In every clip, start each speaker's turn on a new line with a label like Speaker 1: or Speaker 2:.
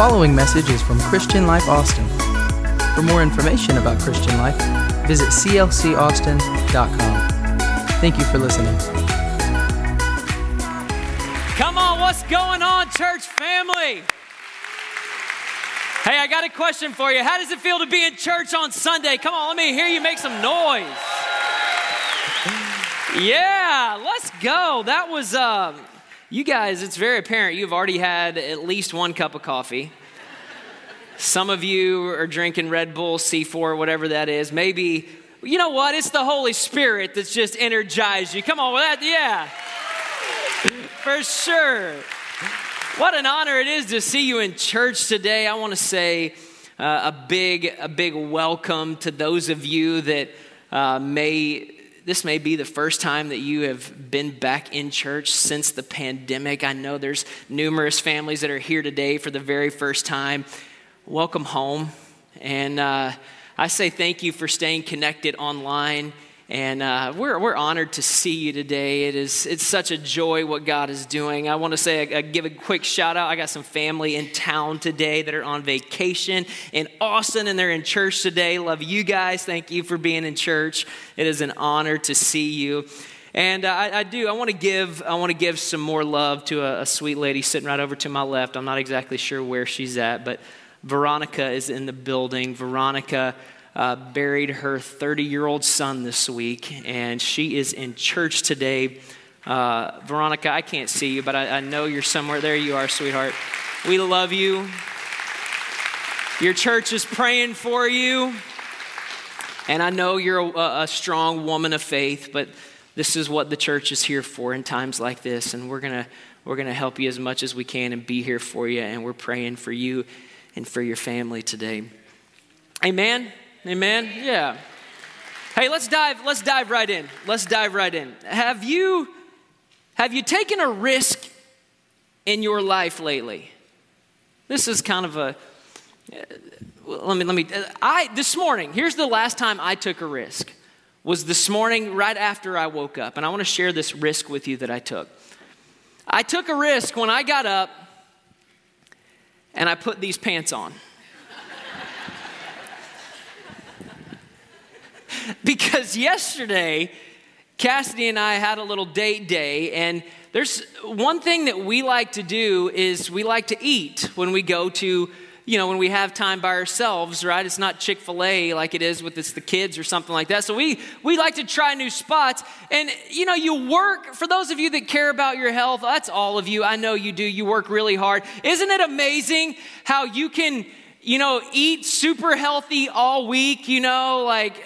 Speaker 1: following message is from Christian Life Austin. For more information about Christian Life, visit clcaustin.com. Thank you for listening.
Speaker 2: Come on, what's going on, church family? Hey, I got a question for you. How does it feel to be in church on Sunday? Come on, let me hear you make some noise. Yeah, let's go. That was, uh, you guys, it's very apparent you've already had at least one cup of coffee. Some of you are drinking Red Bull, C4, whatever that is. Maybe, you know what? It's the Holy Spirit that's just energized you. Come on, with that, yeah. For sure. What an honor it is to see you in church today. I want to say uh, a big, a big welcome to those of you that uh, may this may be the first time that you have been back in church since the pandemic. I know there's numerous families that are here today for the very first time. Welcome home. And uh, I say thank you for staying connected online and uh, we're, we're honored to see you today. It is, it's such a joy what God is doing. I want to say, I, give a quick shout out. I got some family in town today that are on vacation in Austin and they're in church today. Love you guys. Thank you for being in church. It is an honor to see you. And uh, I, I, do. I want to give. I want to give some more love to a, a, sweet lady sitting right over to my left. I'm not exactly sure where she's at, but Veronica is in the building. Veronica uh, buried her 30 year old son this week, and she is in church today. Uh, Veronica, I can't see you, but I, I know you're somewhere. There you are, sweetheart. We love you. Your church is praying for you. And I know you're a, a, strong woman of faith, but this is what the church is here for in times like this. And we're going to we're to help you as much as we can and be here for you. And we're praying for you and for your family today. Amen. Amen? Yeah. Hey, let's dive, let's dive right in. Let's dive right in. Have you have you taken a risk in your life lately? This is kind of a uh, let me let me uh, I this morning, here's the last time I took a risk. Was this morning right after I woke up. And I want to share this risk with you that I took. I took a risk when I got up and I put these pants on. because yesterday, Cassidy and I had a little date day, and there's one thing that we like to do is we like to eat when we go to you know, when we have time by ourselves, right? It's not Chick fil A like it is with the kids or something like that. So we, we like to try new spots. And, you know, you work, for those of you that care about your health, that's all of you. I know you do. You work really hard. Isn't it amazing how you can, you know, eat super healthy all week, you know, like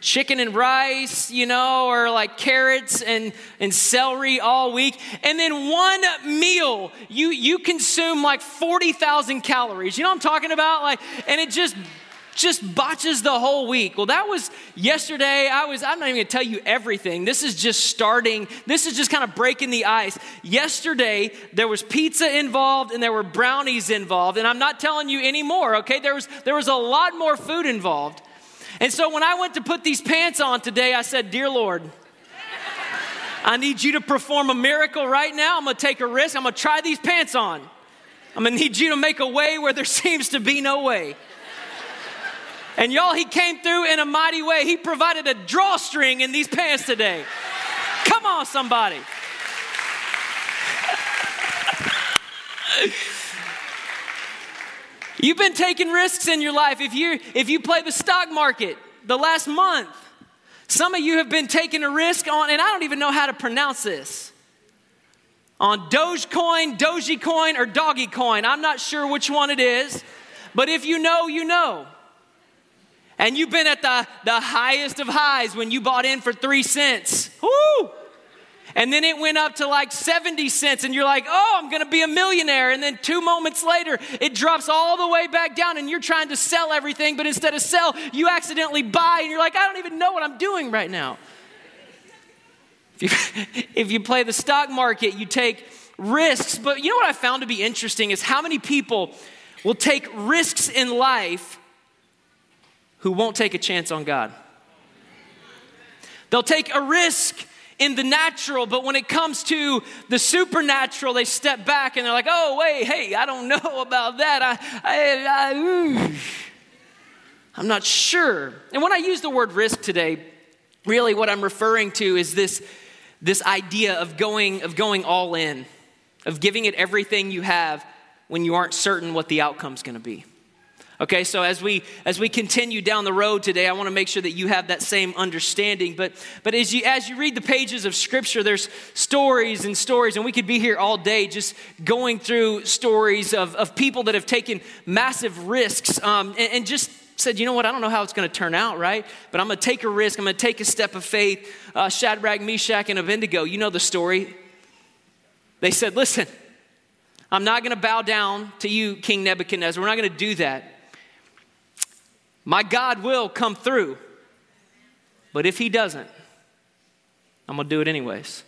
Speaker 2: chicken and rice, you know, or like carrots and, and celery all week. And then one meal, you, you consume like 40,000 calories. You know what I'm talking about? Like, and it just just botches the whole week. Well, that was yesterday. I was, I'm not even gonna tell you everything. This is just starting, this is just kind of breaking the ice. Yesterday, there was pizza involved and there were brownies involved. And I'm not telling you anymore, okay? There was, there was a lot more food involved. And so when I went to put these pants on today, I said, Dear Lord, I need you to perform a miracle right now. I'm gonna take a risk. I'm gonna try these pants on. I'm gonna need you to make a way where there seems to be no way. And y'all, he came through in a mighty way. He provided a drawstring in these pants today. Come on, somebody. You've been taking risks in your life. If you if you play the stock market the last month, some of you have been taking a risk on, and I don't even know how to pronounce this. On Dogecoin, Dogecoin, or Doggy Coin. I'm not sure which one it is, but if you know, you know. And you've been at the, the highest of highs when you bought in for three cents. Woo! And then it went up to like 70 cents, and you're like, oh, I'm gonna be a millionaire. And then two moments later, it drops all the way back down, and you're trying to sell everything, but instead of sell, you accidentally buy, and you're like, I don't even know what I'm doing right now. If you, if you play the stock market, you take risks. But you know what I found to be interesting is how many people will take risks in life who won't take a chance on God. They'll take a risk in the natural, but when it comes to the supernatural, they step back and they're like, oh, wait, hey, I don't know about that. I, I, I, I'm not sure. And when I use the word risk today, really what I'm referring to is this, this idea of going, of going all in, of giving it everything you have when you aren't certain what the outcome's gonna be. Okay, so as we as we continue down the road today, I want to make sure that you have that same understanding. But but as you as you read the pages of scripture, there's stories and stories, and we could be here all day just going through stories of, of people that have taken massive risks um, and, and just said, you know what, I don't know how it's going to turn out, right? But I'm going to take a risk. I'm going to take a step of faith. Uh, Shadrach, Meshach, and Abednego, you know the story. They said, listen, I'm not going to bow down to you, King Nebuchadnezzar. We're not going to do that. My God will come through. But if He doesn't, I'm going to do it anyways.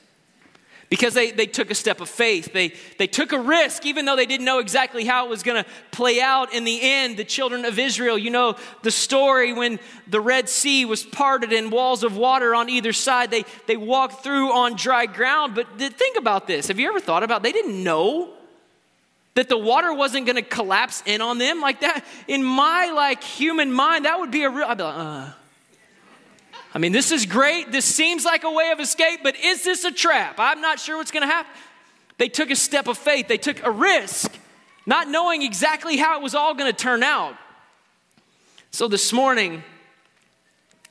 Speaker 2: Because they, they took a step of faith. They, they took a risk, even though they didn't know exactly how it was going to play out. In the end, the children of Israel, you know the story when the Red Sea was parted and walls of water on either side. They, they walked through on dry ground. But think about this. Have you ever thought about They didn't know that the water wasn't going to collapse in on them like that? In my like human mind that would be a real i'd be like uh. I mean this is great. This seems like a way of escape but is this a trap? I'm not sure what's going to happen. They took a step of faith. They took a risk not knowing exactly how it was all going to turn out. So this morning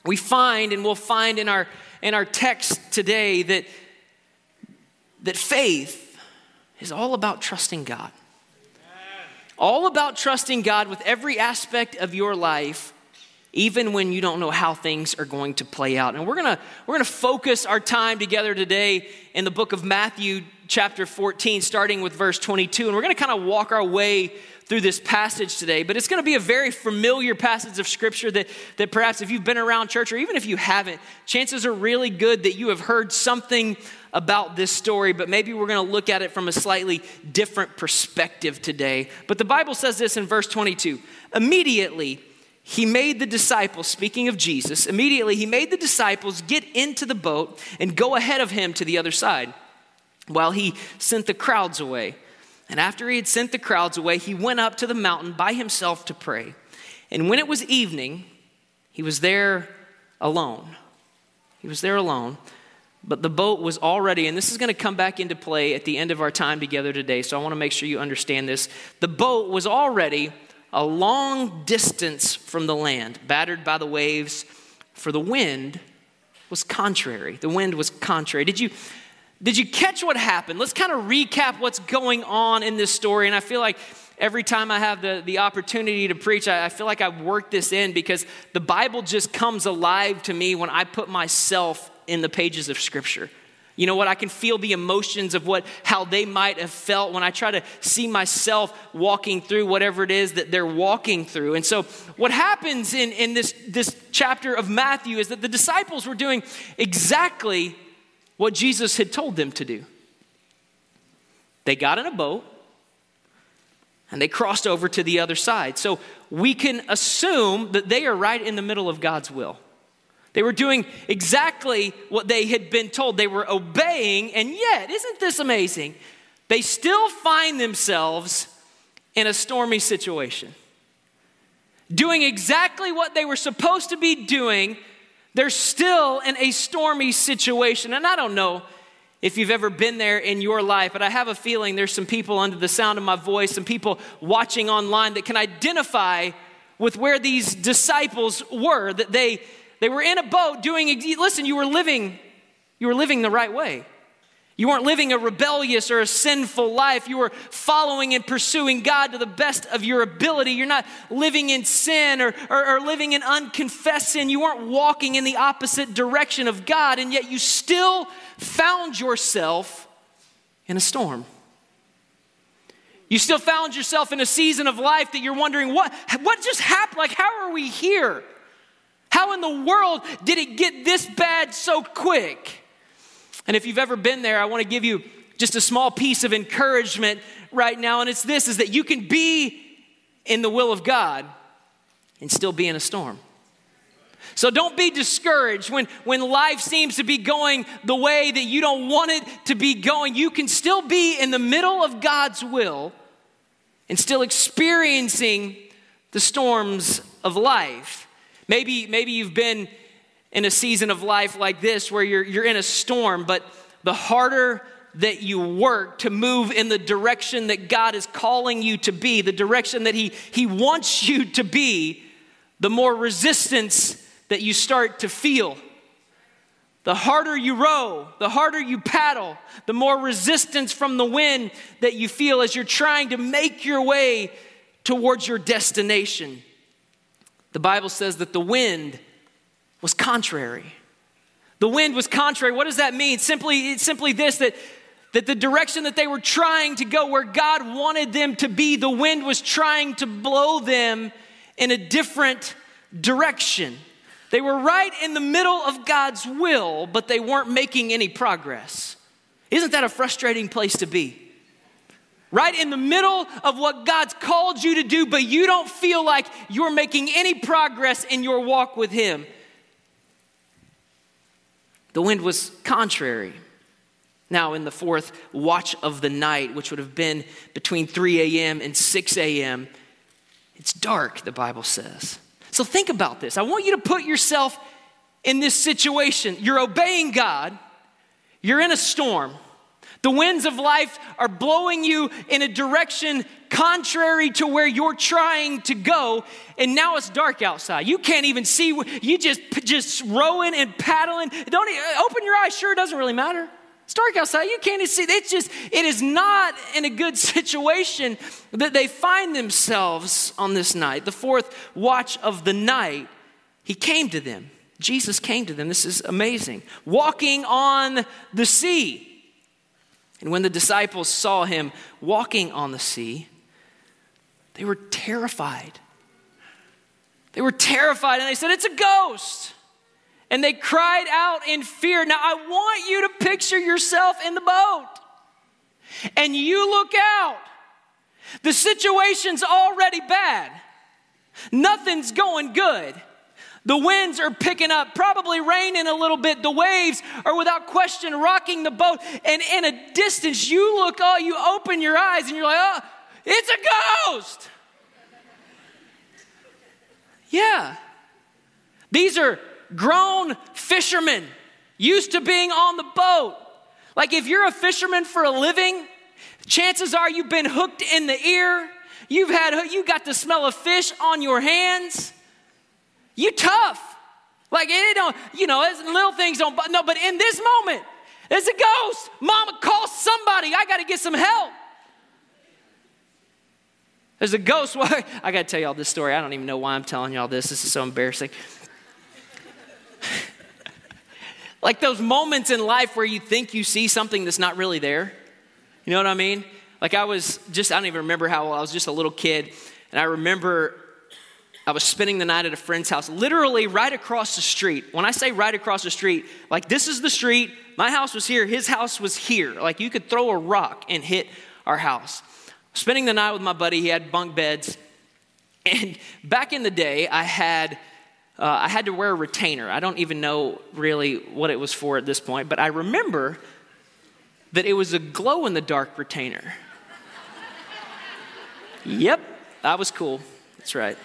Speaker 2: we find and we'll find in our in our text today that that faith is all about trusting god all about trusting God with every aspect of your life, even when you don't know how things are going to play out. And we're gonna, we're gonna focus our time together today in the book of Matthew, chapter 14, starting with verse 22. And we're gonna kind of walk our way through this passage today, but it's going to be a very familiar passage of scripture that, that perhaps if you've been around church or even if you haven't, chances are really good that you have heard something about this story, but maybe we're going to look at it from a slightly different perspective today. But the Bible says this in verse 22 Immediately, he made the disciples, speaking of Jesus, immediately he made the disciples get into the boat and go ahead of him to the other side while he sent the crowds away. And after he had sent the crowds away, he went up to the mountain by himself to pray. And when it was evening, he was there alone. He was there alone. But the boat was already, and this is going to come back into play at the end of our time together today, so I want to make sure you understand this. The boat was already a long distance from the land, battered by the waves, for the wind was contrary. The wind was contrary. Did you did you catch what happened? Let's kind of recap what's going on in this story. And I feel like every time I have the, the opportunity to preach, I, I feel like I've worked this in because the Bible just comes alive to me when I put myself in the pages of Scripture. You know what? I can feel the emotions of what how they might have felt when I try to see myself walking through whatever it is that they're walking through. And so what happens in, in this, this chapter of Matthew is that the disciples were doing exactly what Jesus had told them to do. They got in a boat and they crossed over to the other side. So we can assume that they are right in the middle of God's will. They were doing exactly what they had been told. They were obeying, and yet, isn't this amazing? They still find themselves in a stormy situation. Doing exactly what they were supposed to be doing, they're still in a stormy situation. And I don't know if you've ever been there in your life, but I have a feeling there's some people under the sound of my voice, some people watching online that can identify with where these disciples were, that they, they were in a boat doing, listen, you were living, you were living the right way. You weren't living a rebellious or a sinful life. You were following and pursuing God to the best of your ability. You're not living in sin or, or, or, living in unconfessed sin. You weren't walking in the opposite direction of God, and yet you still found yourself in a storm. You still found yourself in a season of life that you're wondering, what, what just happened? Like, how are we here? How in the world did it get this bad so quick? And if you've ever been there, I want to give you just a small piece of encouragement right now and it's this is that you can be in the will of God and still be in a storm. So don't be discouraged when, when life seems to be going the way that you don't want it to be going. You can still be in the middle of God's will and still experiencing the storms of life. Maybe, maybe you've been in a season of life like this where you're, you're in a storm, but the harder that you work to move in the direction that God is calling you to be, the direction that He, he wants you to be, the more resistance that you start to feel. The harder you row, the harder you paddle, the more resistance from the wind that you feel as you're trying to make your way towards your destination. The Bible says that the wind was contrary. The wind was contrary. What does that mean? Simply, it's simply this that, that the direction that they were trying to go, where God wanted them to be, the wind was trying to blow them in a different direction. They were right in the middle of God's will, but they weren't making any progress. Isn't that a frustrating place to be? Right in the middle of what God's called you to do, but you don't feel like you're making any progress in your walk with Him. The wind was contrary. Now, in the fourth watch of the night, which would have been between 3 a.m. and 6 a.m., it's dark, the Bible says. So think about this. I want you to put yourself in this situation. You're obeying God, you're in a storm. The winds of life are blowing you in a direction contrary to where you're trying to go, and now it's dark outside. You can't even see. You just just rowing and paddling. Don't even, uh, open your eyes. Sure, it doesn't really matter. It's dark outside. You can't even see. It's just it is not in a good situation that they find themselves on this night, the fourth watch of the night. He came to them. Jesus came to them. This is amazing. Walking on the sea. And when the disciples saw him walking on the sea, they were terrified. They were terrified and they said, It's a ghost. And they cried out in fear. Now, I want you to picture yourself in the boat. And you look out. The situation's already bad. Nothing's going good. The winds are picking up, probably raining a little bit. The waves are without question rocking the boat. And in a distance, you look, oh, you open your eyes and you're like, oh, it's a ghost. Yeah. These are grown fishermen used to being on the boat. Like if you're a fisherman for a living, chances are you've been hooked in the ear. You've had you got the smell of fish on your hands. You tough. Like it don't, you know, little things don't, no, but in this moment, there's a ghost. Mama, call somebody. I got to get some help. There's a ghost. Why I got to tell y'all this story. I don't even know why I'm telling y'all this. This is so embarrassing. like those moments in life where you think you see something that's not really there. You know what I mean? Like I was just, I don't even remember how old, I was just a little kid. And I remember I was spending the night at a friend's house, literally right across the street. When I say right across the street, like this is the street, my house was here, his house was here. Like you could throw a rock and hit our house. Spending the night with my buddy, he had bunk beds. And back in the day, I had uh, I had to wear a retainer. I don't even know really what it was for at this point, but I remember that it was a glow in the dark retainer. yep, that was cool. That's right.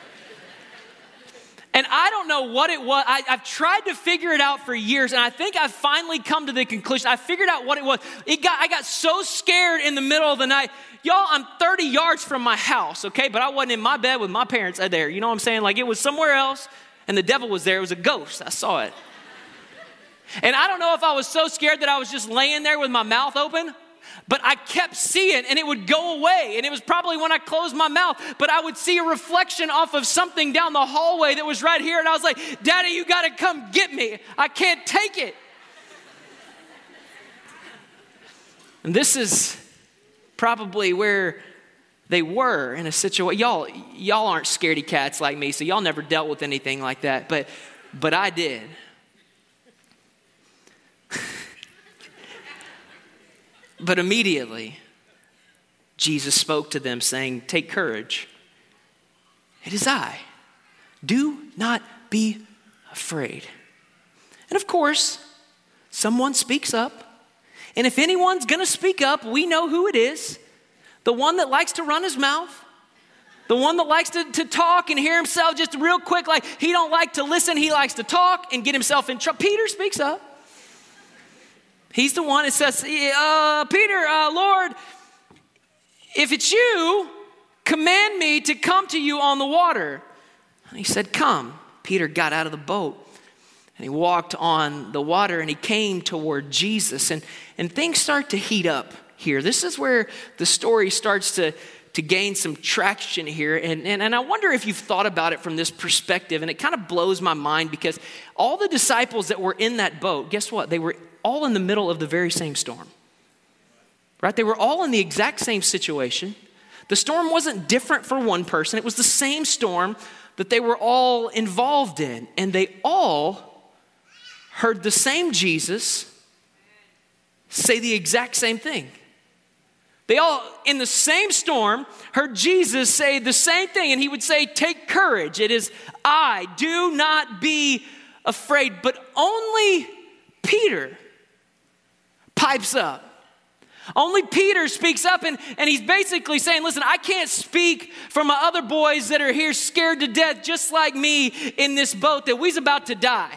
Speaker 2: And I don't know what it was. I, have tried to figure it out for years, and I think I've finally come to the conclusion. I figured out what it was. It got, I got so scared in the middle of the night. Y'all, I'm 30 yards from my house, okay? But I wasn't in my bed with my parents there. You know what I'm saying? Like it was somewhere else, and the devil was there. It was a ghost. I saw it. And I don't know if I was so scared that I was just laying there with my mouth open but I kept seeing and it would go away. And it was probably when I closed my mouth, but I would see a reflection off of something down the hallway that was right here. And I was like, Daddy, you got to come get me. I can't take it. And this is probably where they were in a situation. Y'all, y'all aren't scaredy cats like me, so y'all never dealt with anything like that. But, but I did. But immediately, Jesus spoke to them, saying, Take courage. It is I. Do not be afraid. And of course, someone speaks up. And if anyone's gonna speak up, we know who it is the one that likes to run his mouth, the one that likes to, to talk and hear himself just real quick, like he don't like to listen, he likes to talk and get himself in trouble. Peter speaks up. He's the one that says, uh, Peter, uh, Lord, if it's you, command me to come to you on the water. And he said, Come. Peter got out of the boat and he walked on the water and he came toward Jesus. And, and things start to heat up here. This is where the story starts to, to gain some traction here. And, and, and I wonder if you've thought about it from this perspective. And it kind of blows my mind because all the disciples that were in that boat, guess what? They were all in the middle of the very same storm. Right? They were all in the exact same situation. The storm wasn't different for one person, it was the same storm that they were all involved in. And they all heard the same Jesus say the exact same thing. They all, in the same storm, heard Jesus say the same thing, and he would say, Take courage. It is I. Do not be afraid. But only Peter pipes up. Only Peter speaks up, and, and he's basically saying, Listen, I can't speak for my other boys that are here scared to death, just like me in this boat that we's about to die.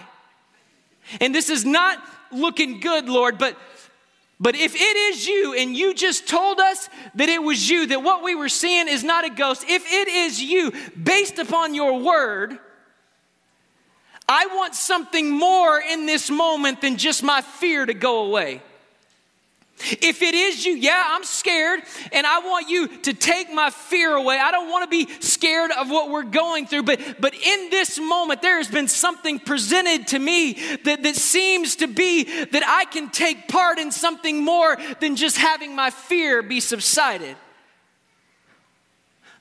Speaker 2: And this is not looking good, Lord, but but if it is you and you just told us that it was you, that what we were seeing is not a ghost, if it is you, based upon your word, I want something more in this moment than just my fear to go away. If it is you, yeah, I'm scared and I want you to take my fear away. I don't want to be scared of what we're going through, but, but in this moment, there has been something presented to me that, that seems to be that I can take part in something more than just having my fear be subsided.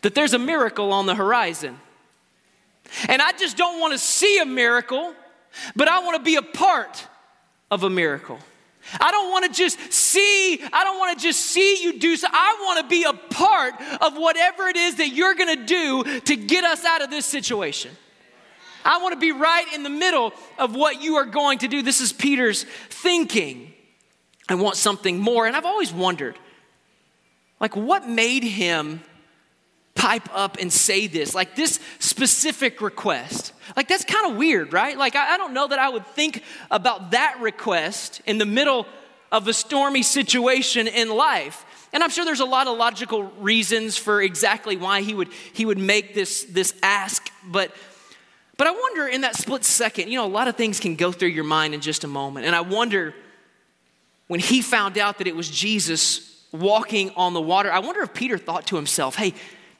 Speaker 2: That there's a miracle on the horizon. And I just don't want to see a miracle, but I want to be a part of a miracle. I don't want to just see, I don't want to just see you do so. I want to be a part of whatever it is that you're going to do to get us out of this situation. I want to be right in the middle of what you are going to do. This is Peter's thinking. I want something more. And I've always wondered, like, what made him pipe up and say this, like this specific request. Like, that's kind of weird, right? Like, I, I, don't know that I would think about that request in the middle of a stormy situation in life. And I'm sure there's a lot of logical reasons for exactly why he would, he would make this, this ask, but, but I wonder in that split second, you know, a lot of things can go through your mind in just a moment. And I wonder when he found out that it was Jesus walking on the water, I wonder if Peter thought to himself, hey,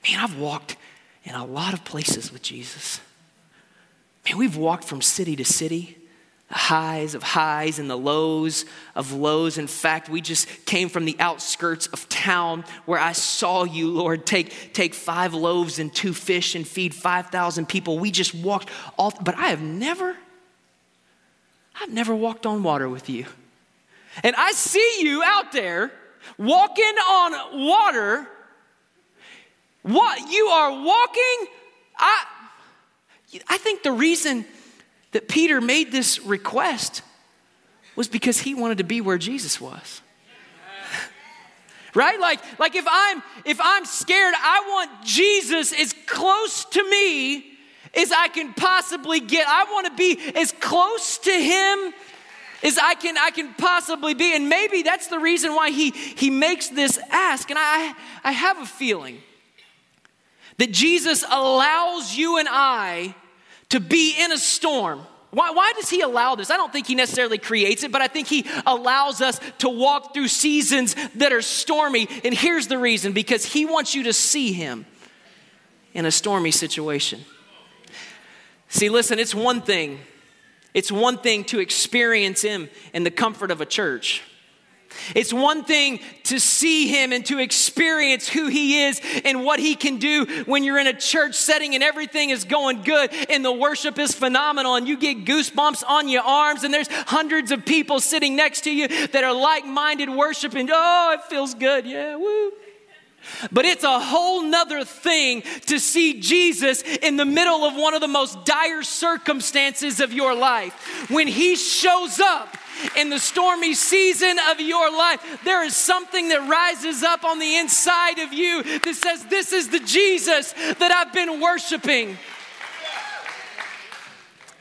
Speaker 2: Man, I've walked in a lot of places with Jesus. Man, we've walked from city to city, the highs of highs and the lows of lows. In fact, we just came from the outskirts of town where I saw you, Lord, take, take five loaves and two fish and feed 5,000 people. We just walked all, but I have never, I've never walked on water with you. And I see you out there walking on water what you are walking, I I think the reason that Peter made this request was because he wanted to be where Jesus was. right? Like like if I'm if I'm scared, I want Jesus as close to me as I can possibly get. I want to be as close to him as I can I can possibly be. And maybe that's the reason why he he makes this ask. And I I have a feeling that Jesus allows you and I to be in a storm. Why, why, does he allow this? I don't think he necessarily creates it, but I think he allows us to walk through seasons that are stormy. And here's the reason because he wants you to see him in a stormy situation. See, listen, it's one thing. It's one thing to experience him in the comfort of a church. It's one thing to see him and to experience who he is and what he can do when you're in a church setting and everything is going good and the worship is phenomenal and you get goosebumps on your arms and there's hundreds of people sitting next to you that are like minded worshiping. Oh, it feels good. Yeah, woo. But it's a whole nother thing to see Jesus in the middle of one of the most dire circumstances of your life. When he shows up in the stormy season of your life, there is something that rises up on the inside of you that says, This is the Jesus that I've been worshiping.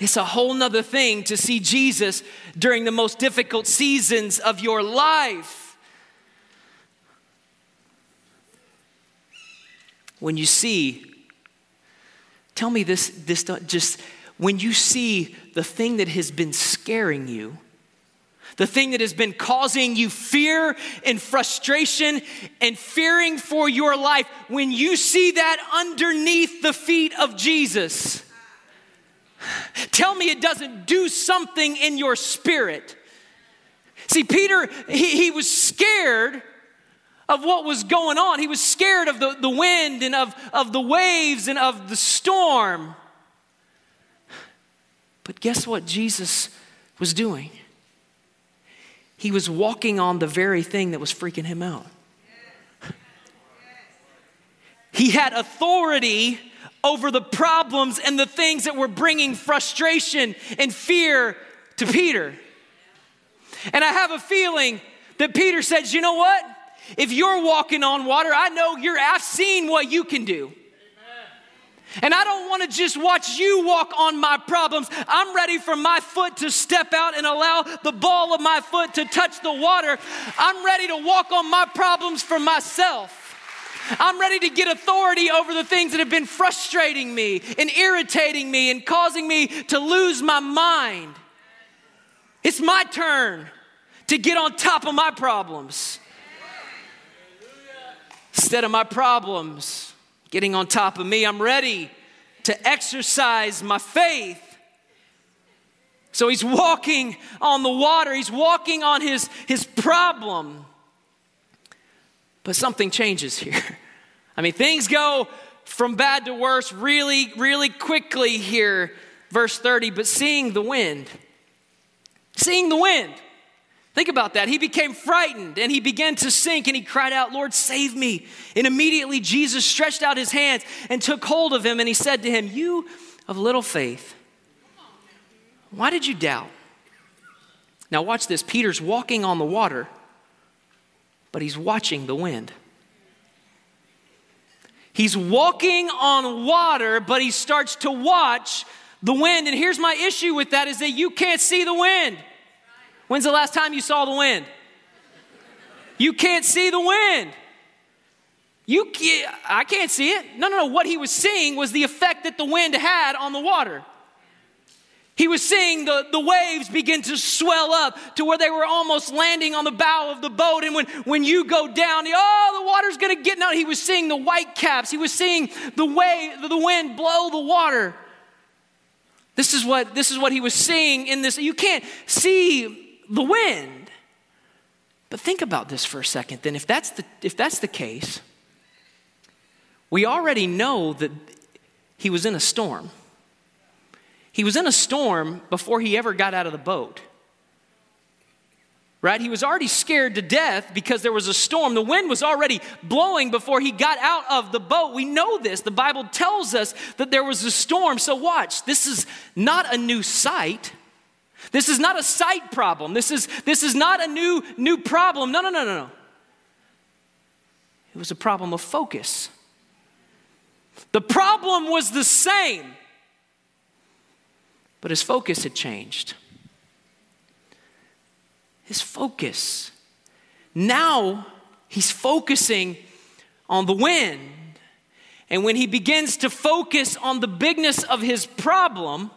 Speaker 2: It's a whole nother thing to see Jesus during the most difficult seasons of your life. When you see, tell me this, this just when you see the thing that has been scaring you, the thing that has been causing you fear and frustration and fearing for your life, when you see that underneath the feet of Jesus, tell me it doesn't do something in your spirit. See, Peter, he, he was scared of what was going on. He was scared of the, the wind and of, of the waves and of the storm. But guess what Jesus was doing? He was walking on the very thing that was freaking him out. He had authority over the problems and the things that were bringing frustration and fear to Peter. And I have a feeling that Peter says, you know what? If you're walking on water, I know you're, I've seen what you can do. And I don't want to just watch you walk on my problems. I'm ready for my foot to step out and allow the ball of my foot to touch the water. I'm ready to walk on my problems for myself. I'm ready to get authority over the things that have been frustrating me and irritating me and causing me to lose my mind. It's my turn to get on top of my problems instead of my problems getting on top of me. I'm ready to exercise my faith. So he's walking on the water, he's walking on his, his problem. But something changes here. I mean, things go from bad to worse really, really quickly here. Verse 30, but seeing the wind, seeing the wind. Think about that. He became frightened and he began to sink and he cried out, Lord, save me. And immediately Jesus stretched out his hands and took hold of him and he said to him, You of little faith, why did you doubt? Now, watch this. Peter's walking on the water, but he's watching the wind. He's walking on water, but he starts to watch the wind. And here's my issue with that is that you can't see the wind. When's the last time you saw the wind? You can't see the wind. You can't, I can't see it. No, no, no. What he was seeing was the effect that the wind had on the water. He was seeing the, the waves begin to swell up to where they were almost landing on the bow of the boat. And when, when you go down, oh, the water's going to get out. He was seeing the white caps. He was seeing the, way, the wind blow the water. This is what, this is what he was seeing in this. You can't see the wind. But think about this for a second. Then, if that's the, if that's the case, we already know that he was in a storm. He was in a storm before he ever got out of the boat. Right? He was already scared to death because there was a storm. The wind was already blowing before he got out of the boat. We know this. The Bible tells us that there was a storm. So, watch. This is not a new sight. This is not a sight problem. This is, this is not a new, new problem. No, no, no, no, no. It was a problem of focus. The problem was the same, but his focus had changed. His focus. Now he's focusing on the wind. And when he begins to focus on the bigness of his problem,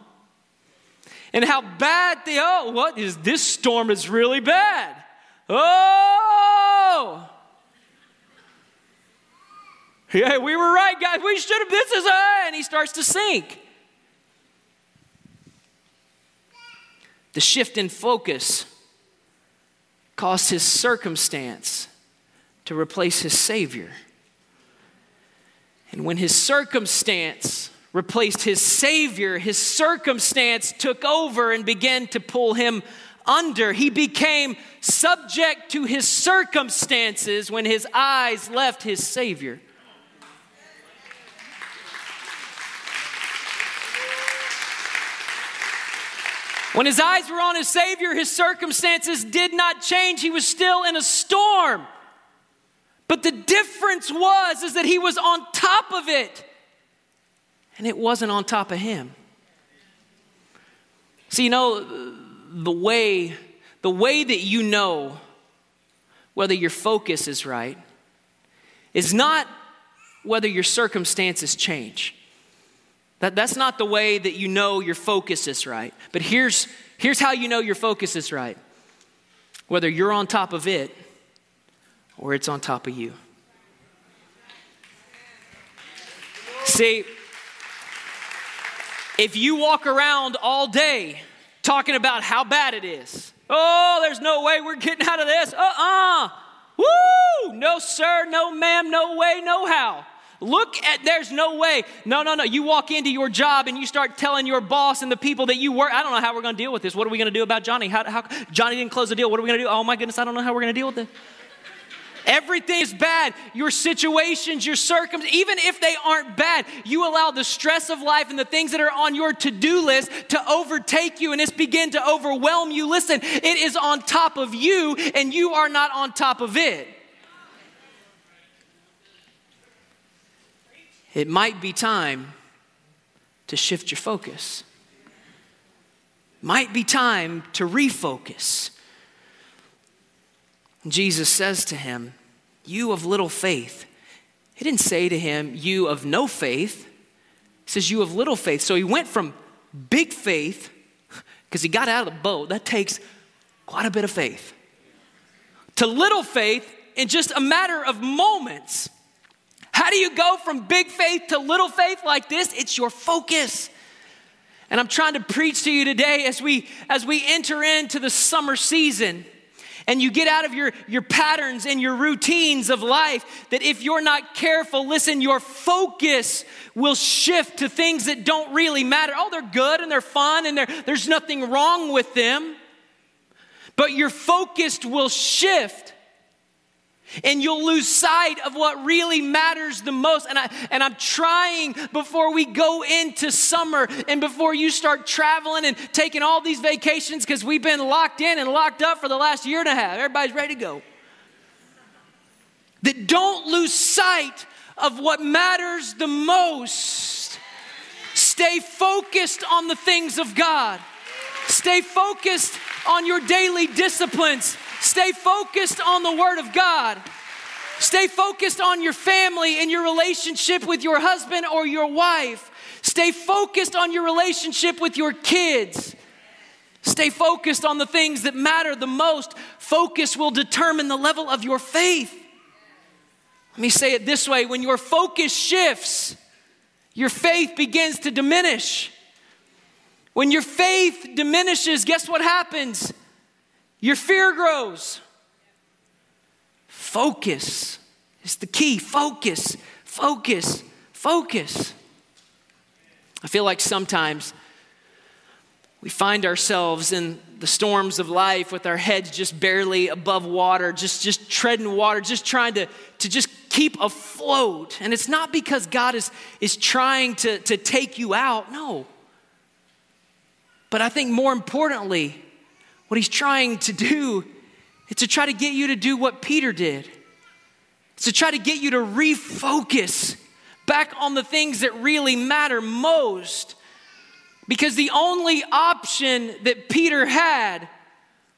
Speaker 2: and how bad they oh what is this storm is really bad. Oh! Yeah we were right guys. We should have this is a and he starts to sink. The shift in focus caused his circumstance to replace his savior. And when his circumstance replaced his Savior, his circumstance took over and began to pull him under. He became subject to his circumstances when his eyes left his Savior. When his eyes were on his Savior, his circumstances did not change. He was still in a storm. But the difference was is that he was on top of it. And it wasn't on top of him. See, you know, the way the way that you know whether your focus is right is not whether your circumstances change. That, that's not the way that you know your focus is right. But here's, here's how you know your focus is right whether you're on top of it or it's on top of you. See, if you walk around all day talking about how bad it is, oh, there's no way we're getting out of this, uh uh-uh. uh, woo, no, sir, no, ma'am, no way, no how. Look at, there's no way. No, no, no. You walk into your job and you start telling your boss and the people that you work, I don't know how we're going to deal with this. What are we going to do about Johnny? How, how, Johnny didn't close the deal. What are we going to do? Oh my goodness, I don't know how we're going to deal with it. Everything is bad. Your situations, your circumstances, even if they aren't bad, you allow the stress of life and the things that are on your to do list to overtake you and it's begin to overwhelm you. Listen, it is on top of you and you are not on top of it. It might be time to shift your focus. Might be time to refocus. Jesus says to him, You of little faith. He didn't say to him, You of no faith. He says, You of little faith. So he went from big faith, because he got out of the boat, that takes quite a bit of faith, to little faith in just a matter of moments. How do you go from big faith to little faith like this? It's your focus. And I'm trying to preach to you today as we as we enter into the summer season and you get out of your, your patterns and your routines of life, that if you're not careful, listen, your focus will shift to things that don't really matter. Oh, they're good and they're fun and there's nothing wrong with them. But your focus will shift and you'll lose sight of what really matters the most. And, I, and I'm trying before we go into summer and before you start traveling and taking all these vacations because we've been locked in and locked up for the last year and a half. Everybody's ready to go. That don't lose sight of what matters the most. Stay focused on the things of God. Stay focused on your daily disciplines. Stay focused on the Word of God. Stay focused on your family and your relationship with your husband or your wife. Stay focused on your relationship with your kids. Stay focused on the things that matter the most. Focus will determine the level of your faith. Let me say it this way when your focus shifts, your faith begins to diminish. When your faith diminishes, guess what happens? Your fear grows. Focus is the key. Focus, focus, focus. I feel like sometimes we find ourselves in the storms of life with our heads just barely above water, just, just treading water, just trying to, to just keep afloat. And it's not because God is, is trying to, to take you out, no. But I think more importantly, what he's trying to do is to try to get you to do what Peter did. It's to try to get you to refocus back on the things that really matter most. Because the only option that Peter had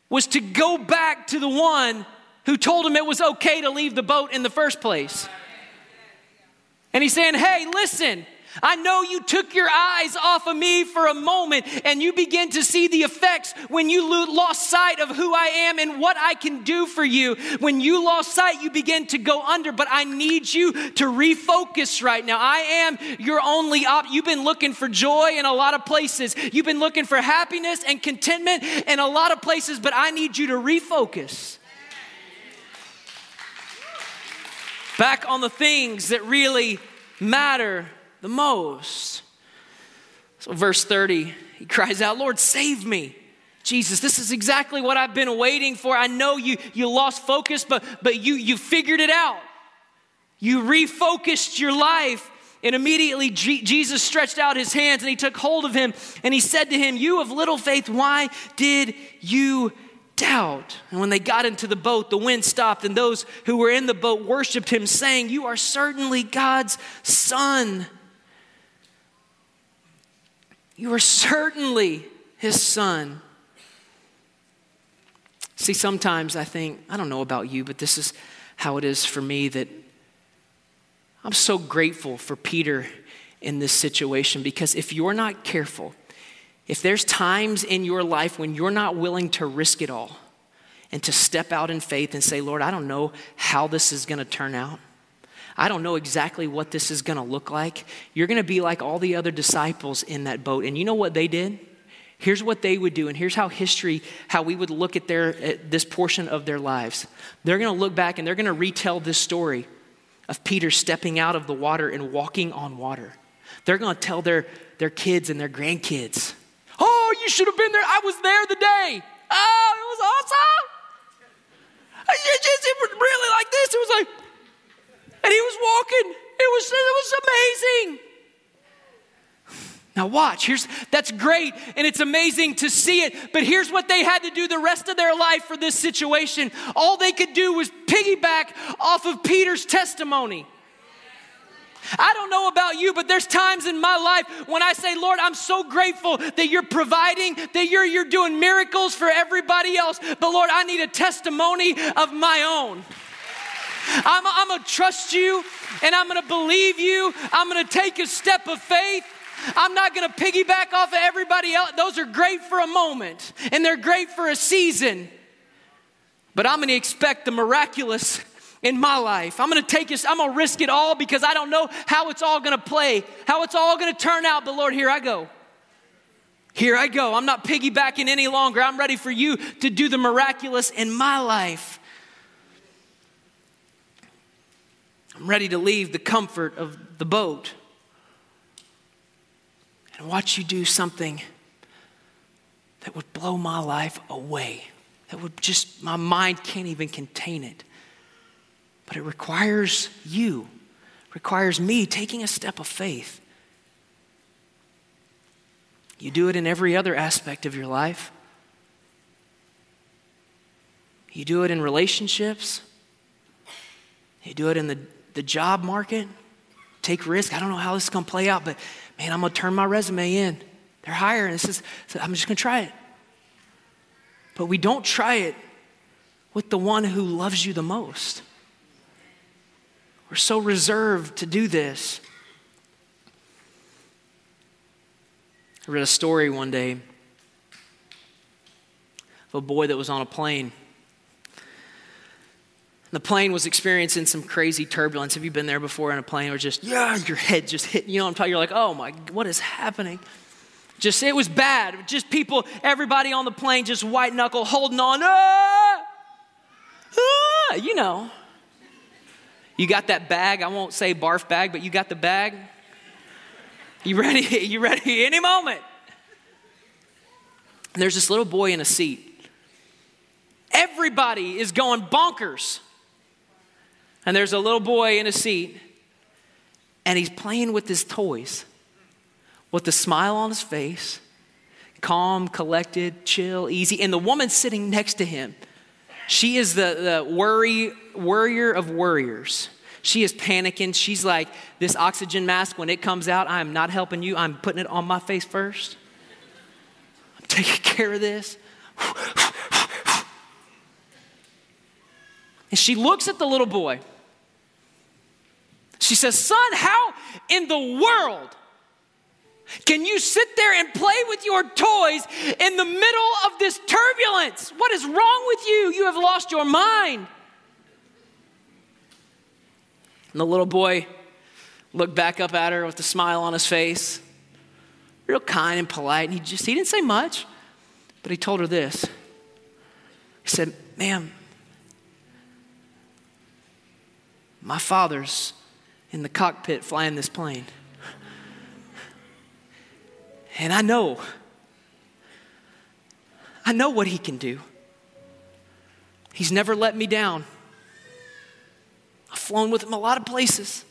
Speaker 2: was to go back to the one who told him it was okay to leave the boat in the first place. And he's saying, Hey, listen, I know you took your eyes off of me for a moment and you begin to see the effects when you lost sight of who I am and what I can do for you. When you lost sight, you begin to go under, but I need you to refocus right now. I am your only op. You've been looking for joy in a lot of places. You've been looking for happiness and contentment in a lot of places, but I need you to refocus. Back on the things that really matter the most. So, verse 30, he cries out, Lord, save me. Jesus, this is exactly what I've been waiting for. I know you, you lost focus, but, but you, you figured it out. You refocused your life. And immediately G- Jesus stretched out his hands and he took hold of him and he said to him, You of little faith, why did you doubt? And when they got into the boat, the wind stopped, and those who were in the boat worshiped him, saying, You are certainly God's son. You are certainly his son. See, sometimes I think, I don't know about you, but this is how it is for me that I'm so grateful for Peter in this situation because if you're not careful, if there's times in your life when you're not willing to risk it all and to step out in faith and say, Lord, I don't know how this is going to turn out. I don't know exactly what this is going to look like. You're going to be like all the other disciples in that boat. And you know what they did? Here's what they would do, and here's how history, how we would look at their at this portion of their lives. They're going to look back and they're going to retell this story of Peter stepping out of the water and walking on water. They're going to tell their, their kids and their grandkids, "Oh, you should have been there. I was there the day. Oh, it was awesome. It it was really like this. It was like, and he was walking. It was it was amazing." Now watch, here's that's great and it's amazing to see it, but here's what they had to do the rest of their life for this situation. All they could do was piggyback off of Peter's testimony. I don't know about you, but there's times in my life when I say, Lord, I'm so grateful that you're providing, that you're, you're doing miracles for everybody else. But Lord, I need a testimony of my own. I'm, I'm gonna trust you and I'm gonna believe you. I'm gonna take a step of faith. I'm not going to piggyback off of everybody else. Those are great for a moment and they're great for a season. But I'm going to expect the miraculous in my life. I'm going to take this, I'm going to risk it all because I don't know how it's all going to play, how it's all going to turn out. But Lord, here I go. Here I go. I'm not piggybacking any longer. I'm ready for you to do the miraculous in my life. I'm ready to leave the comfort of the boat and watch you do something that would blow my life away. That would just, my mind can't even contain it. But it requires you, requires me taking a step of faith. You do it in every other aspect of your life. You do it in relationships. You do it in the, the job market. Take risk. I don't know how this is going to play out, but man, I'm going to turn my resume in. They're hiring. This is, so I'm just going to try it. But we don't try it with the one who loves you the most. We're so reserved to do this. I read a story one day of a boy that was on a plane the plane was experiencing some crazy turbulence. Have you been there before in a plane or just, yeah, your head just hit, you know I'm talking? You're like, oh my, what is happening? Just, it was bad. Just people, everybody on the plane just white knuckle holding on. Ah! Ah! You know. You got that bag. I won't say barf bag, but you got the bag. You ready? You ready? Any moment. And there's this little boy in a seat. Everybody is going bonkers and there's a little boy in a seat, and he's playing with his toys with a smile on his face, calm, collected, chill, easy. And the woman sitting next to him, she is the, the worry, worrier of worriers. She is panicking. She's like, This oxygen mask, when it comes out, I am not helping you. I'm putting it on my face first. I'm taking care of this. And she looks at the little boy. She says, Son, how in the world can you sit there and play with your toys in the middle of this turbulence? What is wrong with you? You have lost your mind. And the little boy looked back up at her with a smile on his face, real kind and polite. And he just, he didn't say much, but he told her this. He said, Ma'am, my father's in the cockpit flying this plane. And I know, I know what He can do. He's never let me down. I've flown with Him a lot of places.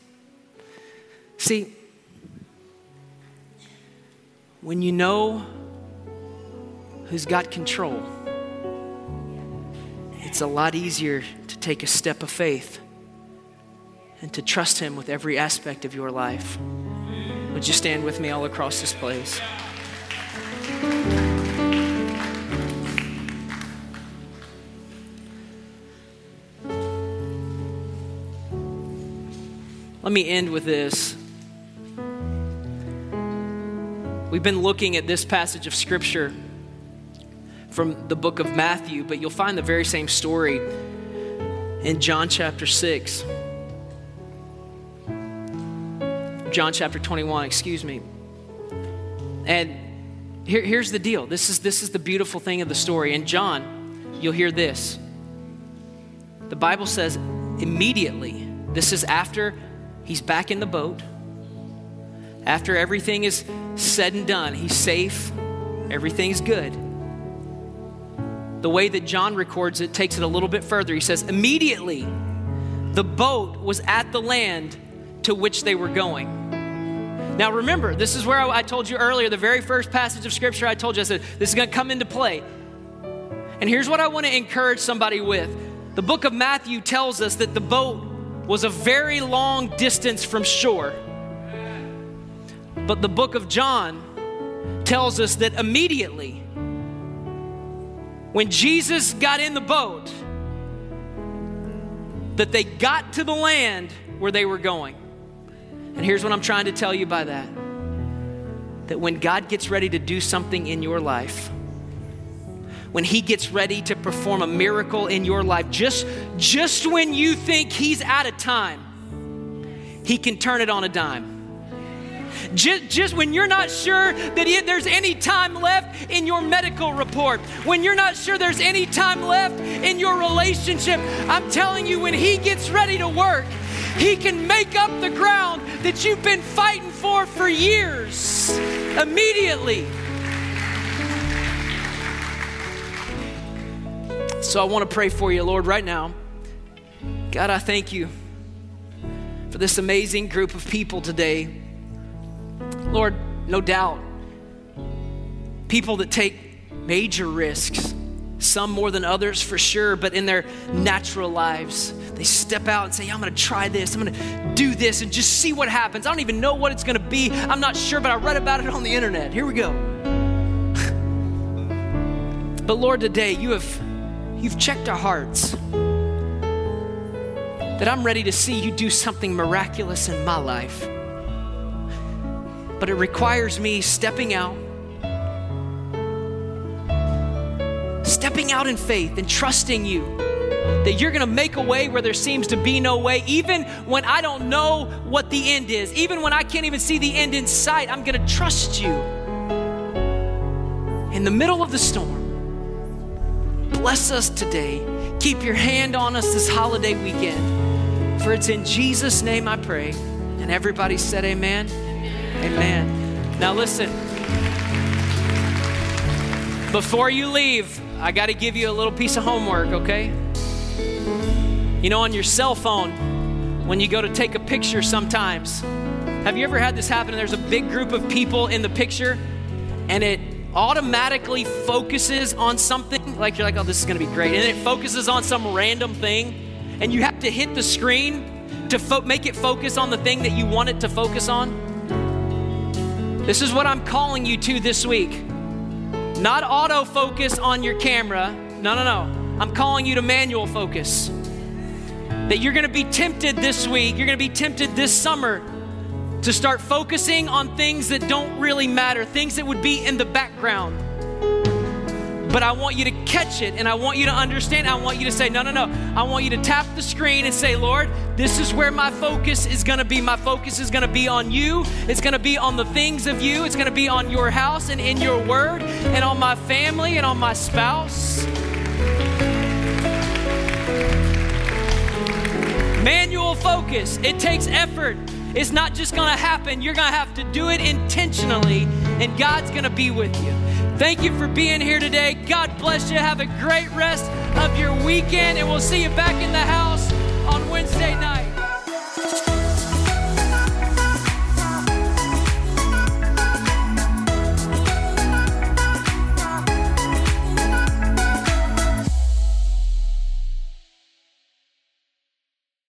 Speaker 2: See, when you know who's got control, it's a lot easier to take a step of faith and to trust Him with every aspect of your life. Would you stand with me all across this place? Let me end with this. We've been looking at this passage of Scripture from the book of Matthew, but you'll find the very same story in John chapter 6. John chapter 21, excuse me. And here, here's the deal this is, this is the beautiful thing of the story. In John, you'll hear this. The Bible says immediately, this is after He's back in the boat. After everything is said and done, he's safe, everything's good. The way that John records it takes it a little bit further. He says, Immediately, the boat was at the land to which they were going. Now, remember, this is where I, I told you earlier, the very first passage of scripture I told you, I said, this is going to come into play. And here's what I want to encourage somebody with. The book of Matthew tells us that the boat was a very long distance from shore. But the book of John tells us that immediately, when Jesus got in the boat, that they got to the land where they were going. And here's what I'm trying to tell you by that that when God gets ready to do something in your life, when he gets ready to perform a miracle in your life, just, just when you think he's out of time, he can turn it on a dime. Just, just, when you're not sure that there's any time left in your medical report, when you're not sure there's any time left in your relationship, I'm telling you, when He gets ready to work, He can make up the ground that you've been fighting for for years immediately. So I want to pray for you, Lord, right now. God, I thank you for this amazing group of people today. Lord, no doubt, people that take major risks, some more than others for sure, but in their natural lives, they step out and say, I'm to try this, I'm to do this, and just see what happens. I don't even know what it's to be. I'm not sure, but I read about it on the internet. Here we go. but Lord, today you have You've checked our hearts. That I'm ready to see you do something miraculous in my life. But it requires me stepping out, stepping out in faith and trusting you that you're going to make a way where there seems to be no way, even when I don't know what the end is, even when I can't even see the end in sight. I'm going to trust you in the middle of the storm bless us today. Keep your hand on us this holiday weekend. For it's in Jesus' name I pray. And everybody said, Amen. Amen. Now, listen. Before you leave, I got to give you a little piece of homework, okay? You know, on your cell phone, when you go to take a picture sometimes, have you ever had this happen? There's a big group of people in the picture, and it automatically focuses on something, like you're like, oh, this is gonna be great, and it focuses on some random thing, and you have to hit the screen to fo- make it focus on the thing that you want it to focus on. This is what I'm calling you to this week. Not autofocus on your camera. No, no, no. I'm calling you to manual focus. That you're gonna be tempted this week, you're gonna be tempted this summer to start focusing on things that don't really matter, things that would be in the background. But I want you to catch it and I want you to understand. I want you to say, no, no, no. I want you to tap the screen and say, Lord, this is where my focus is going to be. My focus is going to be on you. It's going to be on the things of you. It's going to be on your house and in your word and on my family and on my spouse. Manual focus. It takes effort. It's not just gonna happen, you're gonna have to do it intentionally, and God's gonna be with you. Thank you for being here today. God bless you. Have a great rest of your weekend, and we'll see you back in the house on Wednesday night.